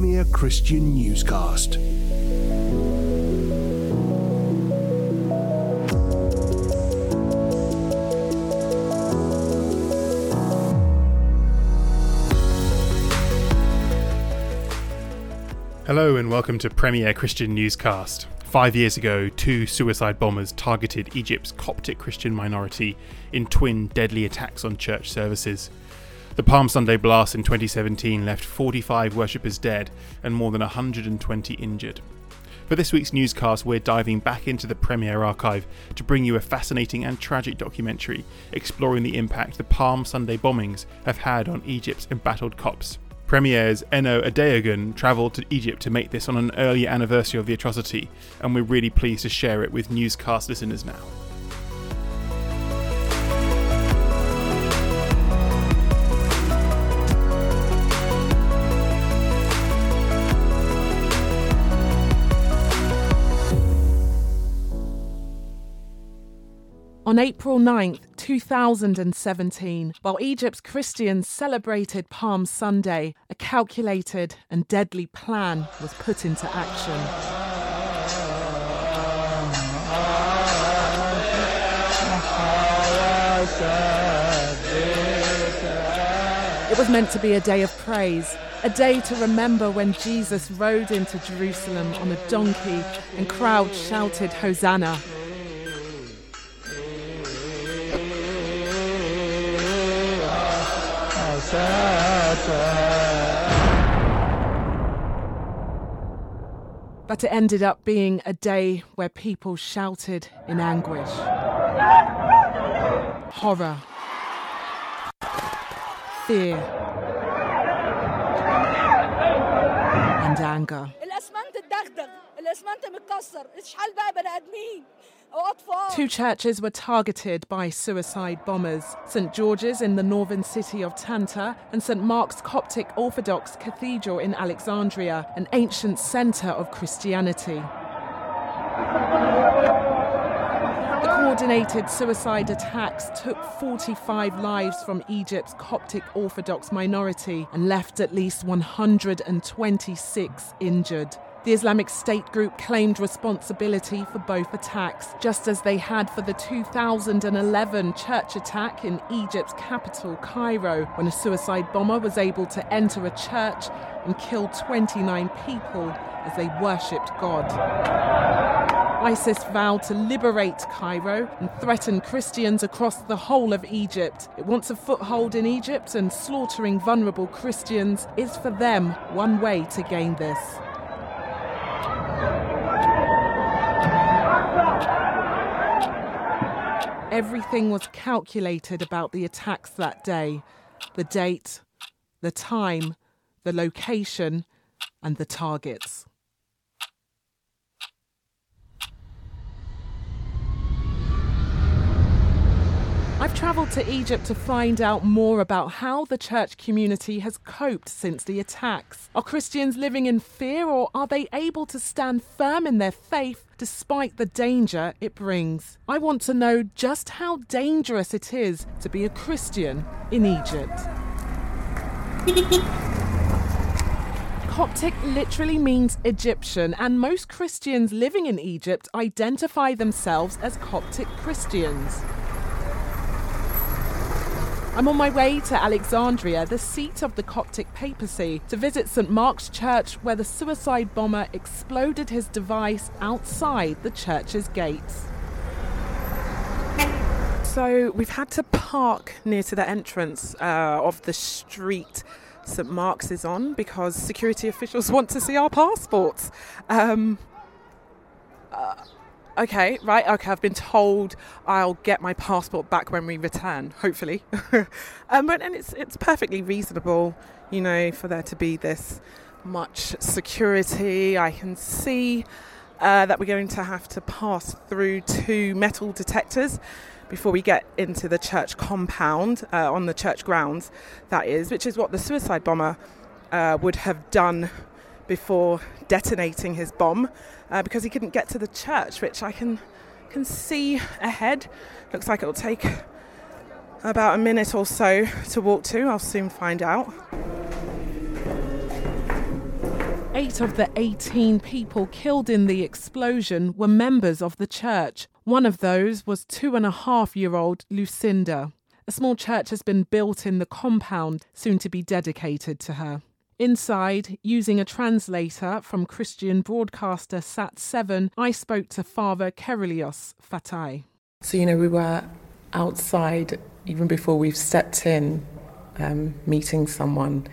Premier Christian Newscast. Hello and welcome to Premier Christian Newscast. Five years ago, two suicide bombers targeted Egypt's Coptic Christian minority in twin deadly attacks on church services. The Palm Sunday blast in 2017 left 45 worshippers dead and more than 120 injured. For this week's newscast, we're diving back into the Premier archive to bring you a fascinating and tragic documentary exploring the impact the Palm Sunday bombings have had on Egypt's embattled Copts. Premier's Eno Adeogun travelled to Egypt to make this on an early anniversary of the atrocity, and we're really pleased to share it with newscast listeners now. On April 9th, 2017, while Egypt's Christians celebrated Palm Sunday, a calculated and deadly plan was put into action. It was meant to be a day of praise, a day to remember when Jesus rode into Jerusalem on a donkey and crowds shouted, Hosanna. But it ended up being a day where people shouted in anguish, horror, fear, and anger. Two churches were targeted by suicide bombers St. George's in the northern city of Tanta and St. Mark's Coptic Orthodox Cathedral in Alexandria, an ancient centre of Christianity. The coordinated suicide attacks took 45 lives from Egypt's Coptic Orthodox minority and left at least 126 injured. The Islamic State group claimed responsibility for both attacks, just as they had for the 2011 church attack in Egypt's capital, Cairo, when a suicide bomber was able to enter a church and kill 29 people as they worshipped God. ISIS vowed to liberate Cairo and threaten Christians across the whole of Egypt. It wants a foothold in Egypt, and slaughtering vulnerable Christians is for them one way to gain this. Everything was calculated about the attacks that day the date, the time, the location, and the targets. I've travelled to Egypt to find out more about how the church community has coped since the attacks. Are Christians living in fear or are they able to stand firm in their faith despite the danger it brings? I want to know just how dangerous it is to be a Christian in Egypt. Coptic literally means Egyptian, and most Christians living in Egypt identify themselves as Coptic Christians. I'm on my way to Alexandria, the seat of the Coptic papacy, to visit St Mark's Church, where the suicide bomber exploded his device outside the church's gates. So we've had to park near to the entrance uh, of the street St Mark's is on because security officials want to see our passports. Um, uh, okay, right, okay, I've been told I'll get my passport back when we return, hopefully. um, but and it's it's perfectly reasonable, you know, for there to be this much security. I can see uh, that we're going to have to pass through two metal detectors before we get into the church compound uh, on the church grounds, that is, which is what the suicide bomber uh, would have done before detonating his bomb uh, because he couldn't get to the church, which I can can see ahead. Looks like it'll take about a minute or so to walk to. I'll soon find out. Eight of the 18 people killed in the explosion were members of the church. One of those was two and a half year old Lucinda. A small church has been built in the compound, soon to be dedicated to her. Inside, using a translator from Christian broadcaster Sat7, I spoke to Father Kerilios Fatai. So, you know, we were outside even before we've stepped in, um, meeting someone,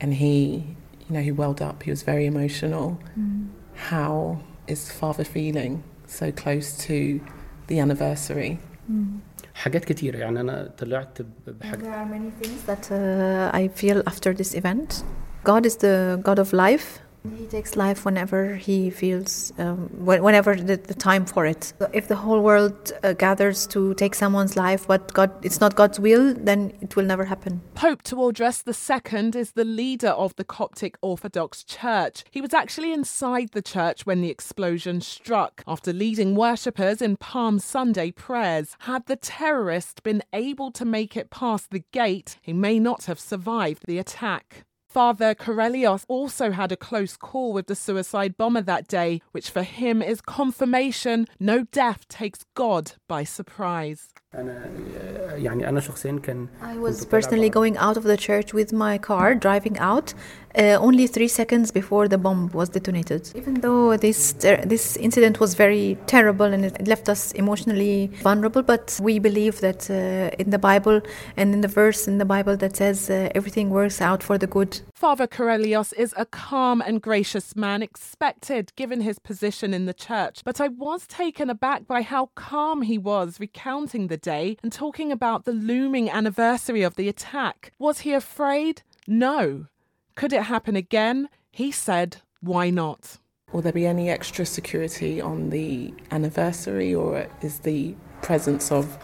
and he, you know, he welled up. He was very emotional. Mm. How is Father feeling so close to the anniversary? Mm. حاجات كتيرة يعني أنا طلعت بحاجة There are many things that uh, I feel after this event. God is the God of life. He takes life whenever he feels, um, whenever the, the, time for it. If the whole world uh, gathers to take someone's life, but God, it's not God's will, then it will never happen. Pope Tawadros II is the leader of the Coptic Orthodox Church. He was actually inside the church when the explosion struck. After leading worshippers in Palm Sunday prayers, had the terrorist been able to make it past the gate, he may not have survived the attack. Father Kerilios also had a close call with the suicide bomber that day, which for him is confirmation no death takes God by surprise. I was personally going out of the church with my car, driving out, uh, only three seconds before the bomb was detonated. Even though this uh, this incident was very terrible and it left us emotionally vulnerable, but we believe that uh, in the Bible and in the verse in the Bible that says uh, everything works out for the good. Father Kerilios is a calm and gracious man, expected given his position in the church. But I was taken aback by how calm he was recounting the day and talking about the looming anniversary of the attack. Was he afraid? No. Could it happen again? He said, why not? Will there be any extra security on the anniversary, or is the presence of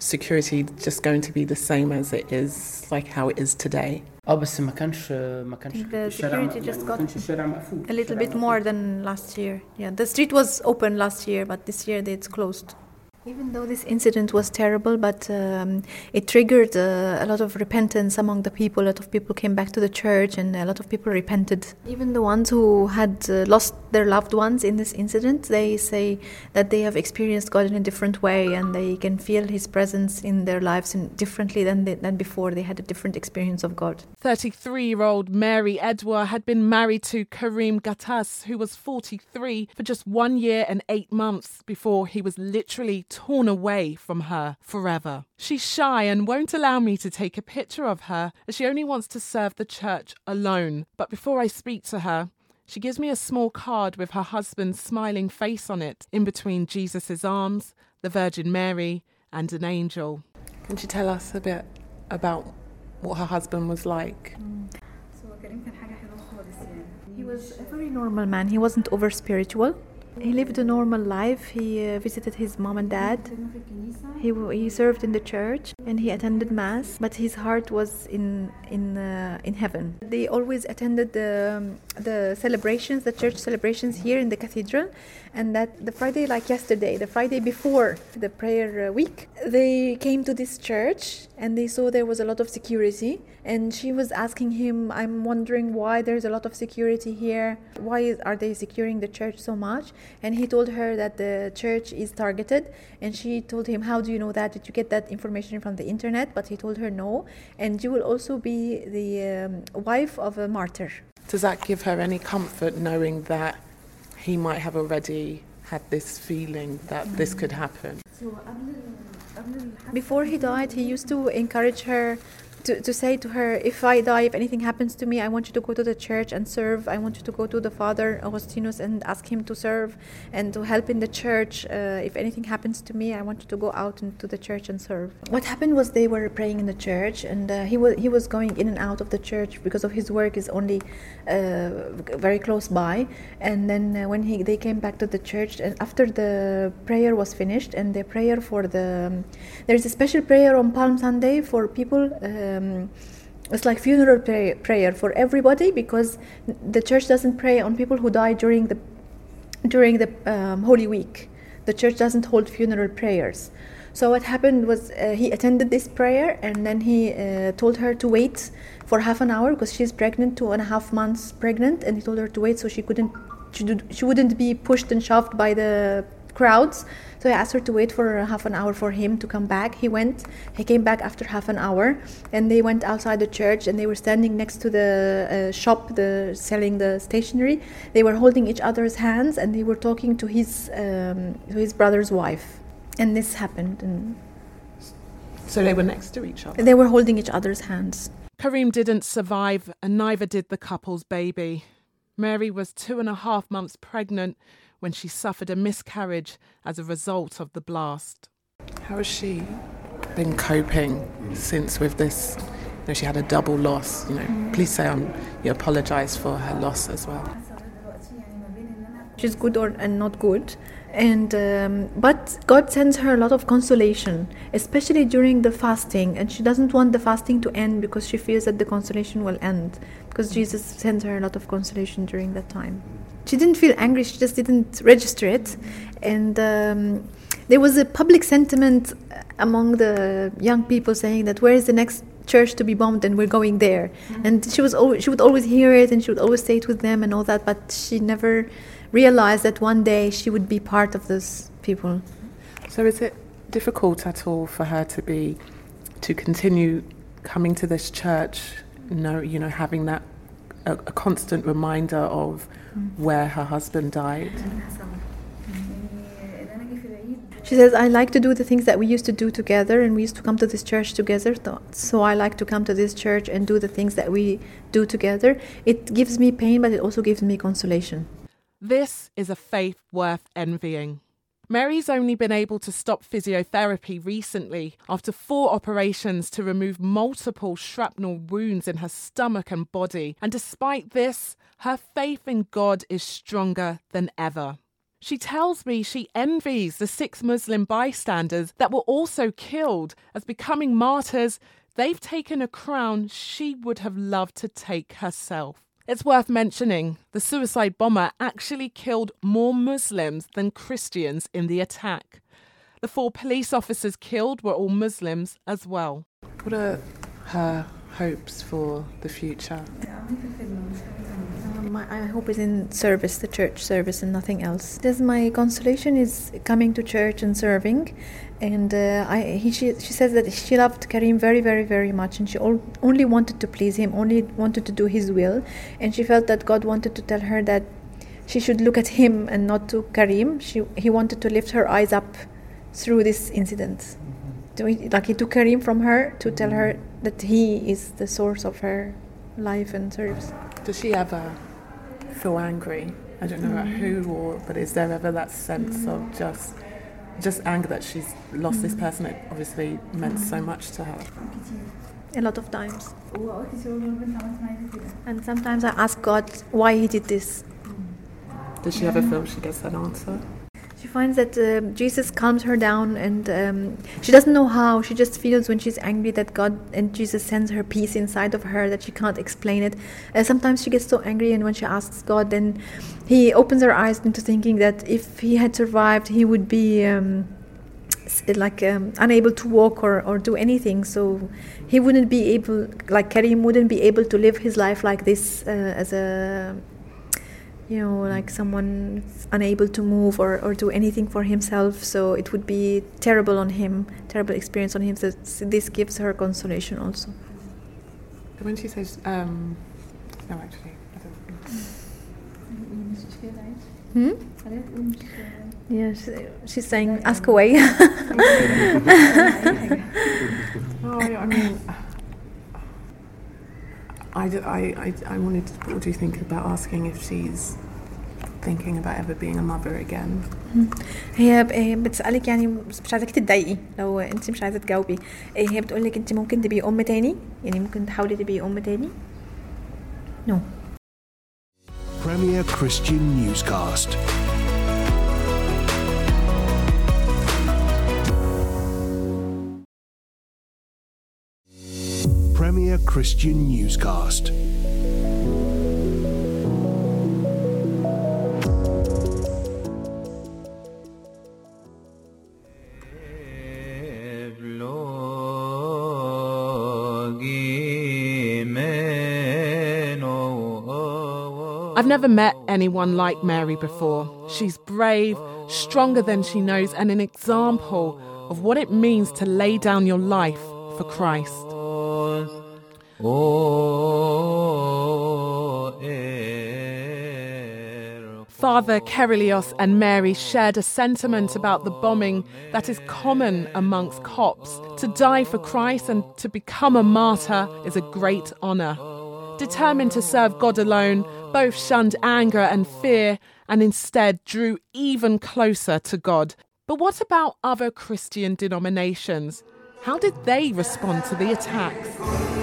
security just going to be the same as it is, like how it is today? the security just got a little bit more than last year. Yeah, the street was open last year, but this year it's closed. Even though this incident was terrible, but um, it triggered uh, a lot of repentance among the people. A lot of people came back to the church, and a lot of people repented. Even the ones who had uh, lost their loved ones in this incident, they say that they have experienced God in a different way, and they can feel His presence in their lives in, differently than they, than before. They had a different experience of God. Thirty-three-year-old Mary Edouard had been married to Karim Gattas, who was forty-three, for just one year and eight months before he was literally torn away from her forever. She's shy and won't allow me to take a picture of her as she only wants to serve the church alone. But before I speak to her, she gives me a small card with her husband's smiling face on it, in between Jesus' arms, the Virgin Mary, and an angel. Can you tell us a bit about what her husband was like? He was a very normal man. He wasn't over spiritual. He lived a normal life. He uh, visited his mom and dad. He, he served in the church and he attended mass, but his heart was in in uh, in heaven. They always attended the um, the celebrations, the church celebrations here in the cathedral, and that the Friday, like yesterday, the Friday before the prayer uh, week, they came to this church and they saw there was a lot of security. And she was asking him, I'm wondering why there's a lot of security here. Why are they securing the church so much? And he told her that the church is targeted. And she told him, How do you know that? Did you get that information from the internet? But he told her no. And you will also be the um, wife of a martyr. Does that give her any comfort knowing that he might have already had this feeling that this could happen? Before he died, he used to encourage her to, to say to her, if I die, if anything happens to me, I want you to go to the church and serve. I want you to go to the Father Augustinus and ask him to serve and to help in the church. Uh, if anything happens to me, I want you to go out into the church and serve. What happened was they were praying in the church, and uh, he was he was going in and out of the church because of his work is only uh, very close by. And then uh, when he they came back to the church, and after the prayer was finished, and the prayer for the um, there's a special prayer on Palm Sunday for people. Um, it's like funeral pray- prayer for everybody because the church doesn't pray on people who die during the during the um, Holy Week. The church doesn't hold funeral prayers. So what happened was uh, he attended this prayer and then he uh, told her to wait for half an hour because she's pregnant, two and a half months pregnant, and he told her to wait so she couldn't, she, she wouldn't be pushed and shoved by the crowds. So he asked her to wait for half an hour for him to come back. He went. He came back after half an hour, and they went outside the church. And they were standing next to the uh, shop, the selling the stationery. They were holding each other's hands, and they were talking to his um, to his brother's wife. And this happened, and So they were next to each other. they were holding each other's hands. Karim didn't survive, and neither did the couple's baby. Mary was two and a half months pregnant when she suffered a miscarriage as a result of the blast. How has she been coping since with this? You know, she had a double loss. You know, please say um, you apologise for her loss as well. she's good or and not good and um, but god sends her a lot of consolation especially during the fasting and she doesn't want the fasting to end because she fears that the consolation will end because jesus sends her a lot of consolation during that time she didn't feel angry she just didn't register it. And um, there was a public sentiment among the young people saying that where is the next church to be bombed and we're going there? And she was always, she would always hear it and she would always say it with them and all that but she never realized that one day she would be part of those people. So is it difficult at all for her to be to continue coming to this church? No, you know, having that a, a constant reminder of where her husband died. She says, I like to do the things that we used to do together, and we used to come to this church together. So I like to come to this church and do the things that we do together. It gives me pain, but it also gives me consolation. This is a faith worth envying. Mary's only been able to stop physiotherapy recently after four operations to remove multiple shrapnel wounds in her stomach and body. And despite this, her faith in God is stronger than ever. She tells me she envies the six Muslim bystanders that were also killed as becoming martyrs. They've taken a crown she would have loved to take herself. It's worth mentioning the suicide bomber actually killed more Muslims than Christians in the attack. The four police officers killed were all Muslims as well. What are her hopes for the future? Um, my, I hope is in service, the church service, and nothing else. There's my consolation is coming to church and serving, and uh, I he she, she says that she loved Karim very very very much, and she all, only wanted to please him, only wanted to do his will, and she felt that God wanted to tell her that she should look at him and not to Karim. She he wanted to lift her eyes up through this incident. Mm-hmm. To- Like he took Karim from her to tell her mm-hmm. that he is the source of her life and service. Does she ever feel angry? I don't know at mm. who or but is there ever that sense of mm. just just anger that she's lost this mm. person It obviously meant so mm. much to her? a lot of times. And sometimes I ask God why He did this. Does she ever feel she gets an answer? She finds that um Jesus calms her down, and um, she doesn't know how. She just feels when she's angry that God and Jesus sends her peace inside of her that she can't explain it. Uh, sometimes she gets so angry, and when she asks God, then He opens her eyes into thinking that if he had survived, he would be. Um, like um, unable to walk or, or do anything so he wouldn't be able like Karim wouldn't be able to live his life like this uh, as a you know like someone unable to move or, or do anything for himself. So it would be terrible on him terrible experience on him. So this gives her consolation also. When she says, um, no, actually, I don't. hmm? yes. She's saying ask away. Oh, I mean, I, d- I, I, I wanted to, what do you think about asking if she's thinking about ever being a mother again? هي ب- هي بتسألك يعني مش عايزاكي تتضايقي لو انت مش عايزة تجاوبي إيه هي بتقولك انت ممكن تبقي ام تاني يعني ممكن تحاولي تبقي ام تاني no Premier Christian Newscast. Christian Newscast. I've never met anyone like Mary before. She's brave, stronger than she knows, and an example of what it means to lay down your life for Christ. Oh, Father Kerilios and Mary shared a sentiment about the bombing that is common amongst Copts. To die for Christ and to become a martyr is a great honour. Determined to serve God alone, both shunned anger and fear and instead drew even closer to God. But what about other Christian denominations? How did they respond to the attacks?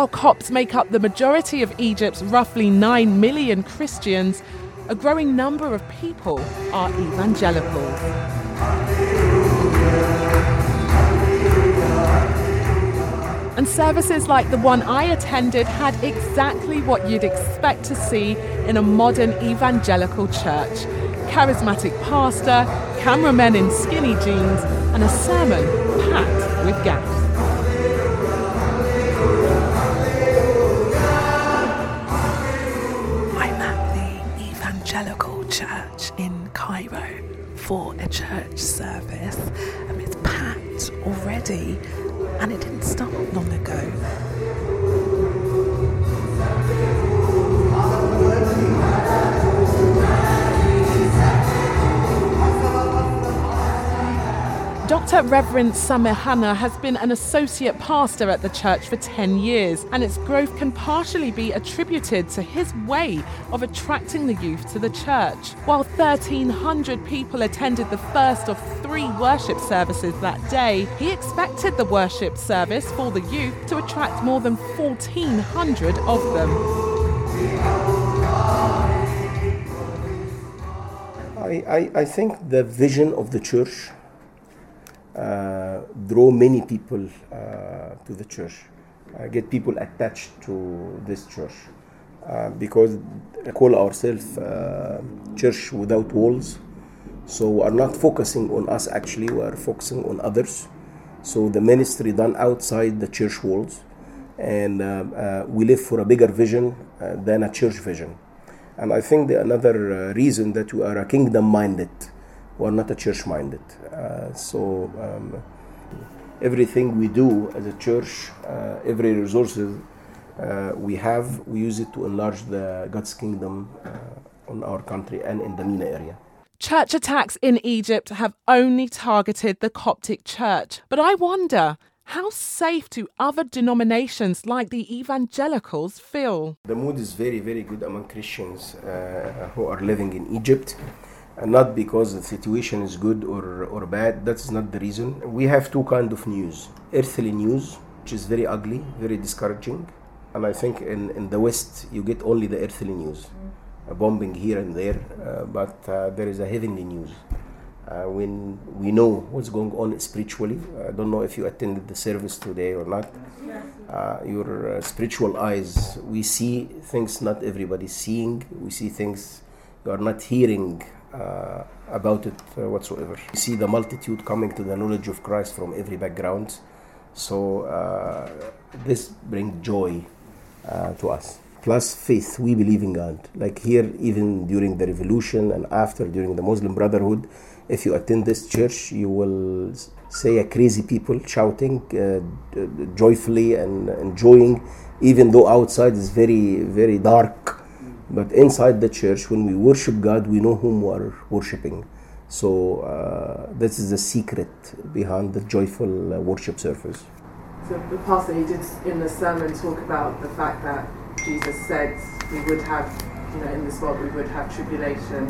While Copts make up the majority of Egypt's roughly 9 million Christians, a growing number of people are evangelicals. And services like the one I attended had exactly what you'd expect to see in a modern evangelical church charismatic pastor, cameramen in skinny jeans, and a sermon packed with gaps. For a church service. and it's packed already, and it didn't start long ago. Dr. Reverend Samir Hanna has been an associate pastor at the church for 10 years, and its growth can partially be attributed to his way of attracting the youth to the church. While 1,300 people attended the first of three worship services that day, he expected the worship service for the youth to attract more than 1,400 of them. I, I, I think the vision of the church draw many people uh, to the church, uh, get people attached to this church, uh, because we call ourselves uh, church without walls. So we are not focusing on us actually, we are focusing on others. So the ministry done outside the church walls, and uh, uh, we live for a bigger vision uh, than a church vision. And I think the another uh, reason that we are a kingdom minded, we are not a church minded. Uh, so um, everything we do as a church, uh, every resources uh, we have, we use it to enlarge the God's kingdom uh, on our country and in the MENA area. Church attacks in Egypt have only targeted the Coptic Church. But I wonder, how safe do other denominations like the evangelicals feel? The mood is very, very good among Christians uh, who are living in Egypt. And not because the situation is good or, or bad, that's not the reason. We have two kind of news. Earthly news, which is very ugly, very discouraging. And I think in, in the West, you get only the earthly news. A bombing here and there, uh, but uh, there is a heavenly news. Uh, when we know what's going on spiritually, I don't know if you attended the service today or not. Uh, your uh, spiritual eyes, we see things not everybody's seeing. We see things you are not hearing uh, about it uh, whatsoever. We see the multitude coming to the knowledge of Christ from every background. So uh, this brings joy uh, to us. Plus faith, we believe in God. Like here, even during the revolution and after, during the Muslim Brotherhood, if you attend this church, you will say a crazy people shouting joyfully and enjoying, even though outside is very, very dark. But inside the church, when we worship God, we know whom we are worshiping. So uh, this is the secret behind the joyful uh, worship service. So the pastor, he did in the sermon talk about the fact that Jesus said we would have, you know, in this world we would have tribulation.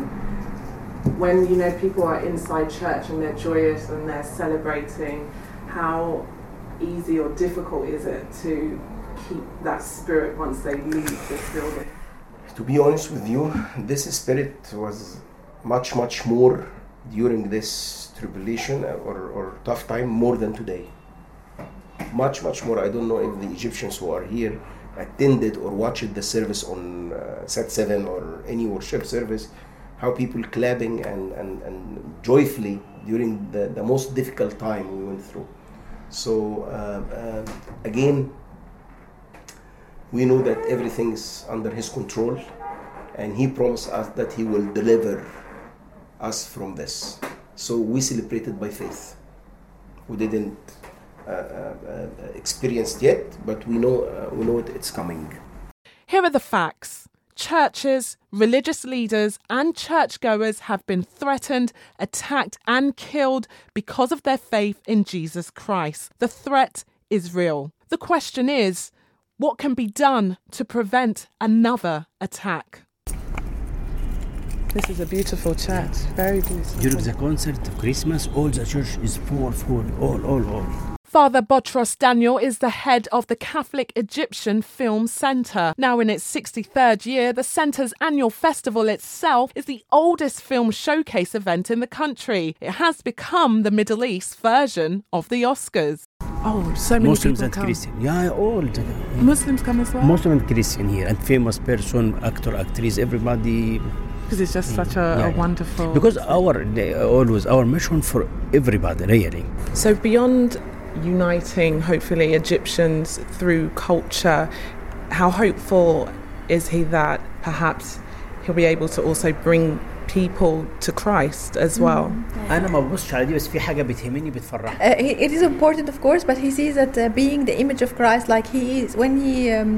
When you know people are inside church and they're joyous and they're celebrating, how easy or difficult is it to keep that spirit once they leave this building? To be honest with you, this spirit was much, much more during this tribulation or, or tough time more than today. Much, much more. I don't know if the Egyptians who are here attended or watched the service on uh, Sat 7 or any worship service, how people clapping and, and, and joyfully during the, the most difficult time we went through. So um, um, again, we know that everything is under His control, and He promised us that He will deliver us from this. So we celebrated by faith. We didn't uh, uh, uh, experience it yet, but we know uh, we know it, it's coming. Here are the facts. Churches, religious leaders, and churchgoers have been threatened, attacked, and killed because of their faith in Jesus Christ. The threat is real. The question is what can be done to prevent another attack? This is a beautiful church, very beautiful. During the concert of Christmas, all the church is full, full, all, all, all. Father Botros Daniel is the head of the Catholic Egyptian Film Centre. Now in its 63rd year, the centre's annual festival itself is the oldest film showcase event in the country. It has become the Middle East version of the Oscars. Oh, so many Muslims people and come. Christian. Yeah, all. the- Muslims come as well? Muslim and Christian here, and famous person, actor, actress, everybody. Because it's just such a, Yeah. a wonderful. Because our they, always our mission for everybody, really. So, beyond uniting, hopefully, Egyptians through culture, how hopeful is he that perhaps he'll be able to also bring people to Christ as well? انا ما ببصش على دي بس في حاجه بتهمني بتفرحني. Uh, he- it is important, of course, but he sees that uh, being the image of Christ, like he is, when he, um,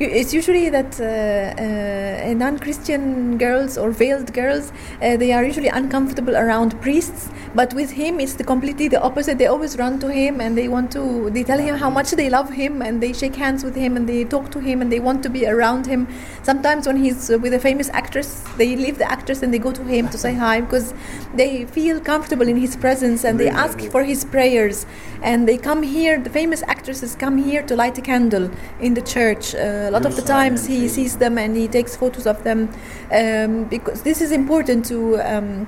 you- it's usually that uh, uh, non-Christian girls or veiled girls, uh, they are usually uncomfortable around priests. But with him, it's the completely the opposite. They always run to him and they want to. They tell him how much they love him and they shake hands with him and they talk to him and they want to be around him. Sometimes when he's uh, with a famous actress, they leave the actress and they go to him to say hi because they feel comfortable in his presence and they ask for his prayers and they come here the famous actresses come here to light a candle in the church uh, a lot of the times he sees them and he takes photos of them um, because this is important to um,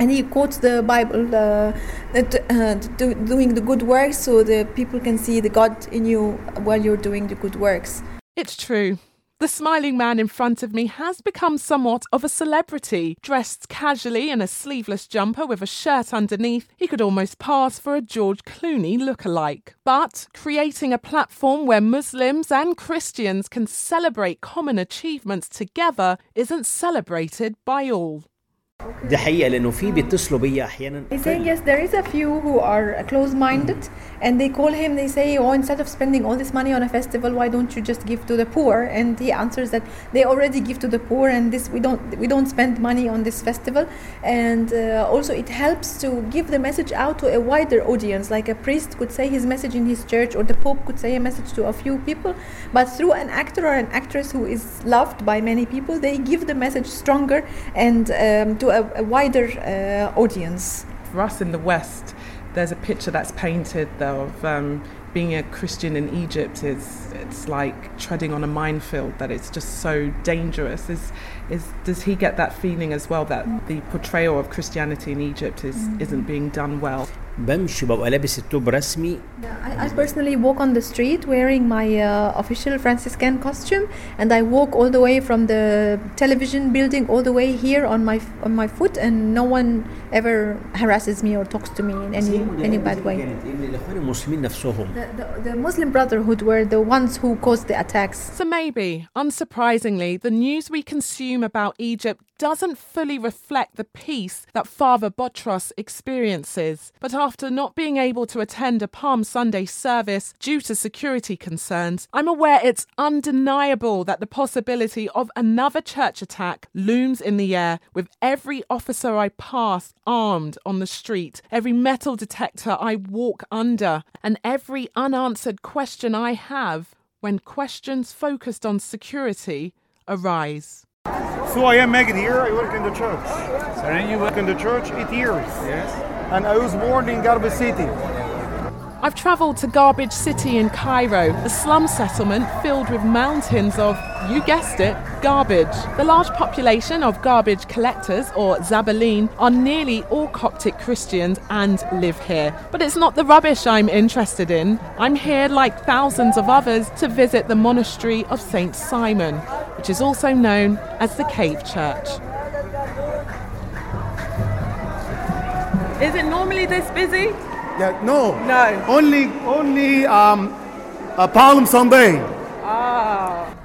and he quotes the Bible uh, that uh, do, doing the good works so the people can see the God in you while you're doing the good works. It's true. The smiling man in front of me has become somewhat of a celebrity. Dressed casually in a sleeveless jumper with a shirt underneath, he could almost pass for a George Clooney look-alike. But creating a platform where Muslims and Christians can celebrate common achievements together isn't celebrated by all. دي حقيقه لانه في بيتصلوا بيا احيانا He's saying yes, there is a few who are close-minded, and they call him. They say, "Oh, instead of spending all this money on a festival, why don't you just give to the poor?" And he answers that they already give to the poor, and this we don't we don't spend money on this festival. And uh, also, it helps to give the message out to a wider audience. Like a priest could say his message in his church, or the pope could say a message to a few people, but through an actor or an actress who is loved by many people, they give the message stronger and um, to a, a wider uh, audience. For us in the West, there's a picture that's painted though of um, being a Christian in Egypt is it's like treading on a minefield that it's just so dangerous. Is is does he get that feeling as well that the portrayal of Christianity in Egypt is isn't being done well? بمشي ببقى لابس التوب رسمي I, I personally walk on the street wearing my uh, official Franciscan costume, and I walk all the way from the television building all the way here on my on my foot, and no one ever harasses me or talks to me in any any bad way. كانت إيه؟ الاخوان المسلمين نفسهم The, the, the Muslim Brotherhood were the ones who caused the attacks. So maybe, unsurprisingly, the news we consume about Egypt doesn't fully reflect the peace that Father Botros experiences. But after not being able to attend a Palm Sunday service due to security concerns, I'm aware it's undeniable that the possibility of another church attack looms in the air with every officer I pass armed on the street, every metal detector I walk under, and every unanswered question I have when questions focused on security arise. So I am Magid here. I work in the church. And you work in the church eight years. Yes. And I was born in Garba City. I've travelled to Garbage City in Cairo, a slum settlement filled with mountains of, you guessed it, garbage. The large population of garbage collectors, or Zabaleen, are nearly all Coptic Christians and live here. But it's not the rubbish I'm interested in. I'm here, like thousands of others, to visit the monastery of St. Simon, which is also known as the Cave Church. Is it normally this busy? Yeah, no. No. Only, only um, a Palm Sunday. Ah.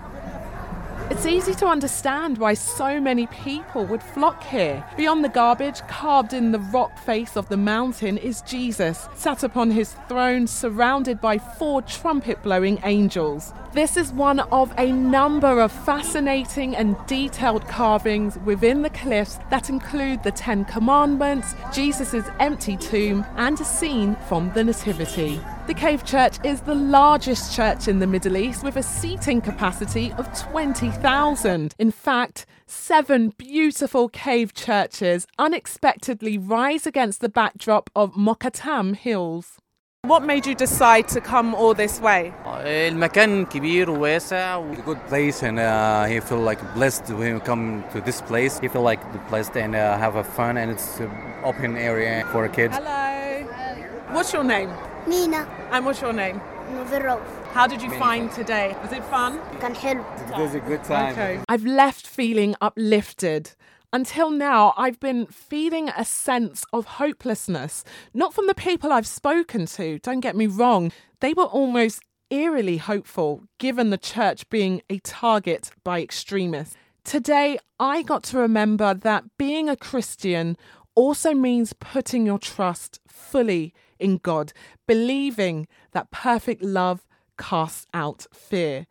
It's easy to understand why so many people would flock here. Beyond the garbage, carved in the rock face of the mountain, is Jesus, sat upon his throne, surrounded by four trumpet blowing angels. This is one of a number of fascinating and detailed carvings within the cliffs that include the Ten Commandments, Jesus' empty tomb, and a scene from the Nativity. The Cave Church is the largest church in the Middle East with a seating capacity of 20,000. In fact, seven beautiful cave churches unexpectedly rise against the backdrop of Mokattam Hills. What made you decide to come all this way? المكان كبير وواسع و good place and uh, he feel like blessed when you come to this place he feel like blessed and uh, have a fun and it's an open area for kids Hello. What's your name? Nina And what's your name? Novirov How did you find today? Was it fun? كان حلو it was a good time Okay. I've left feeling uplifted. until now, I've been feeling a sense of hopelessness, not from the people I've spoken to, don't get me wrong. They were almost eerily hopeful, given the church being a target by extremists. Today, I got to remember that being a Christian also means putting your trust fully in God, believing that perfect love casts out fear.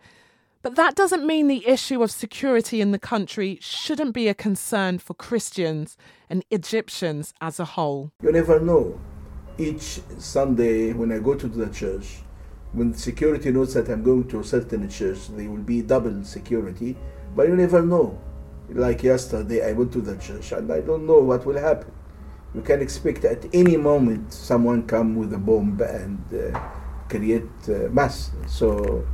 But that doesn't mean the issue of security in the country shouldn't be a concern for Christians and Egyptians as a whole. You never know. Each Sunday when I go to the church, when security knows that I'm going to a certain church, there will be double security, but you never know. Like yesterday, I went to the church and I don't know what will happen. You can expect at any moment someone come with a bomb and uh, create uh, mass. So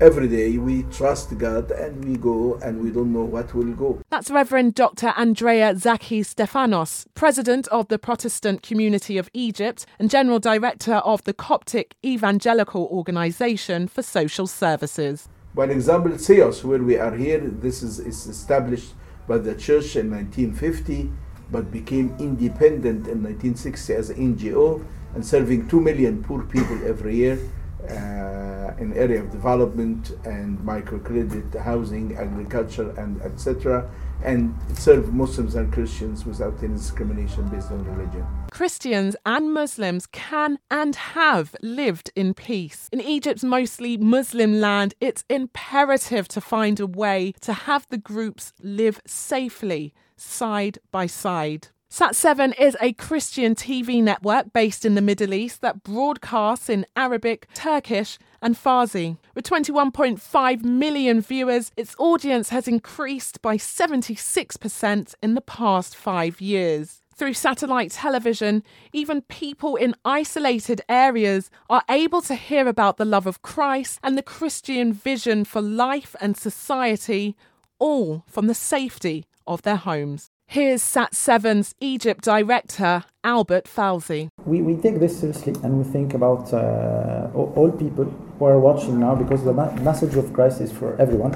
every day we trust God and we go and we don't know what will go. That's Reverend Dr. Andrea Zaki Stephanous, President of the Protestant Community of Egypt and General Director of the Coptic Evangelical Organization for Social Services. One example, CEOSS, where we are here, this is, is established by the church in 1950, but became independent in 1960 as an NGO and serving 2 million poor people every year uh, in area of development and microcredit, housing, agriculture, and etc. And serve Muslims and Christians without any discrimination based on religion. Christians and Muslims can and have lived in peace. In Egypt's mostly Muslim land, it's imperative to find a way to have the groups live safely, side by side. Sat7 is a Christian TV network based in the Middle East that broadcasts in Arabic, Turkish, and Farsi. With 21.5 million viewers, its audience has increased by 76% in the past five years. Through satellite television, even people in isolated areas are able to hear about the love of Christ and the Christian vision for life and society, all from the safety of their homes. Here's Sat7's Egypt director, Albert Falzi. We, we take this seriously and we think about uh, all, people who are watching now because the message of Christ is for everyone.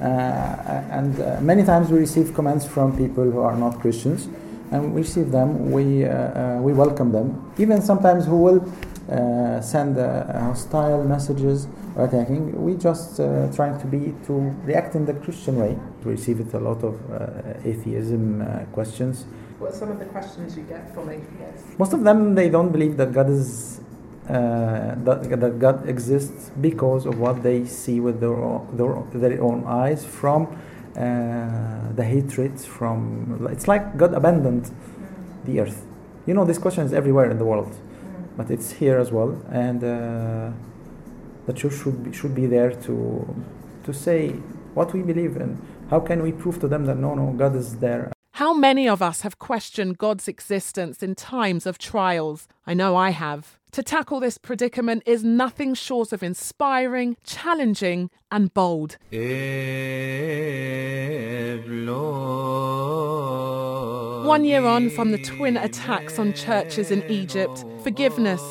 Uh, and uh, many times we receive comments from people who are not Christians and we receive them, we, uh, uh, we welcome them. Even sometimes who will uh, send hostile messages or attacking, we just trying to be to react in the Christian way. We receive it a lot of atheism questions. What are some of the questions you get from atheists? Most of them they don't believe that God is uh, that, that God exists because of what they see with their own, their, their own eyes from uh, the hatred from it's like God abandoned the earth. You know this question is everywhere in the world, but it's here as well, and uh, the church should be, should be there to to say what we believe and how can we prove to them that no no God is there how many of us have questioned God's existence in times of trials? I know I have. To tackle this predicament is nothing short of inspiring, challenging, and bold. One year on from the twin attacks on churches in Egypt, forgiveness,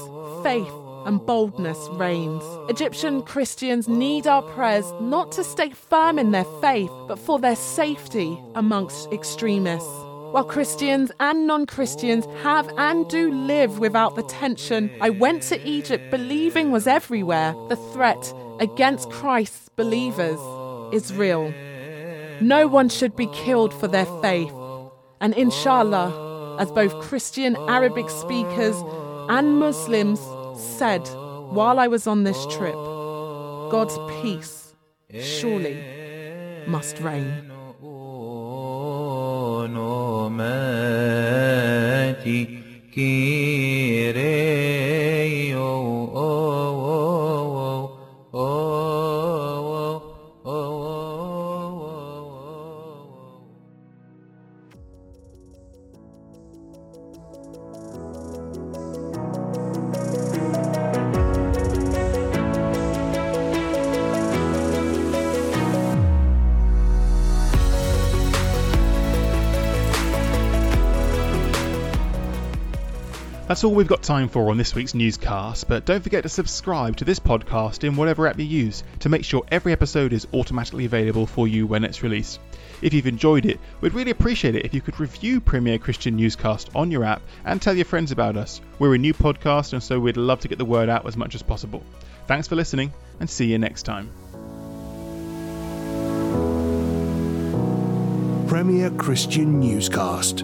faith, and boldness reigns. Egyptian Christians need our prayers not to stay firm in their faith, but for their safety amongst extremists. while Christians and non Christians have and do live without the tension I went to Egypt believing was everywhere, the threat against Christ's believers is real. No one should be killed for their faith. And inshallah, as both Christian Arabic speakers and Muslims said while I was on this trip, God's peace surely must reign. That's all we've got time for on this week's newscast, but don't forget to subscribe to this podcast in whatever app you use to make sure every episode is automatically available for you when it's released. If you've enjoyed it, we'd really appreciate it if you could review Premier Christian Newscast on your app and tell your friends about us. We're a new podcast, and so we'd love to get the word out as much as possible. Thanks for listening, and see you next time. Premier Christian Newscast.